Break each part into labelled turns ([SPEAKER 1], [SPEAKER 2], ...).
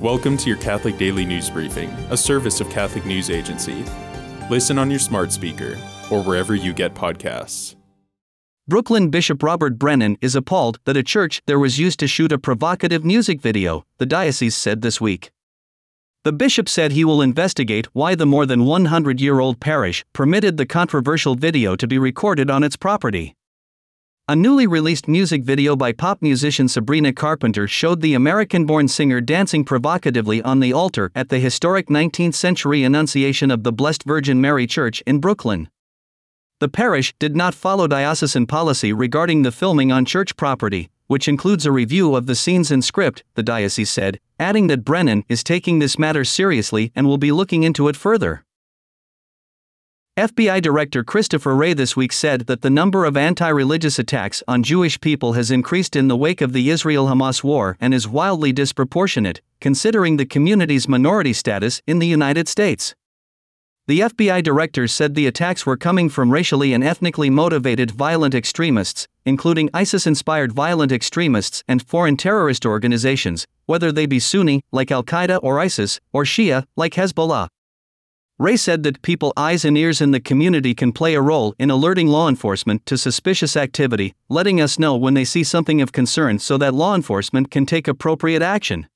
[SPEAKER 1] Welcome to your Catholic Daily News Briefing, a service of Catholic News Agency. Listen on your smart speaker or wherever you get podcasts.
[SPEAKER 2] Brooklyn Bishop Robert Brennan is appalled that a church there was used to shoot a provocative music video, the diocese said this week. The bishop said he will investigate why the more than 100 year old parish permitted the controversial video to be recorded on its property. A newly released music video by pop musician Sabrina Carpenter showed the American born singer dancing provocatively on the altar at the historic 19th century Annunciation of the Blessed Virgin Mary Church in Brooklyn. The parish did not follow diocesan policy regarding the filming on church property, which includes a review of the scenes and script, the diocese said, adding that Brennan is taking this matter seriously and will be looking into it further. FBI Director Christopher Wray this week said that the number of anti religious attacks on Jewish people has increased in the wake of the Israel Hamas war and is wildly disproportionate, considering the community's minority status in the United States. The FBI director said the attacks were coming from racially and ethnically motivated violent extremists, including ISIS inspired violent extremists and foreign terrorist organizations, whether they be Sunni, like Al Qaeda or ISIS, or Shia, like Hezbollah. Wray said that people eyes and ears in the community can play a role in alerting law enforcement to suspicious activity, letting us know when they see something of concern so that law enforcement can take appropriate action.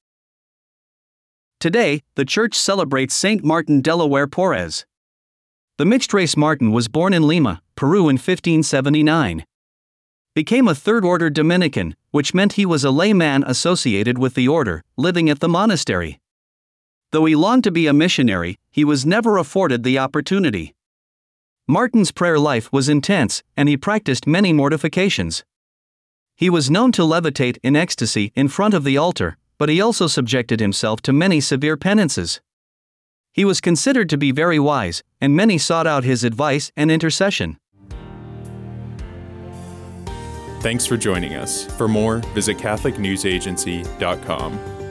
[SPEAKER 2] Today, the church celebrates Saint Martin Delaware Porres. The mixed race Martin was born in Lima, Peru in 1579. Became a third order Dominican, which meant he was a layman associated with the order, living at the monastery. Though he longed to be a missionary, he was never afforded the opportunity. Martin's prayer life was intense, and he practiced many mortifications. He was known to levitate in ecstasy in front of the altar, but he also subjected himself to many severe penances. He was considered to be very wise, and many sought out his advice and intercession.
[SPEAKER 1] Thanks for joining us. For more, visit CatholicNewsAgency.com.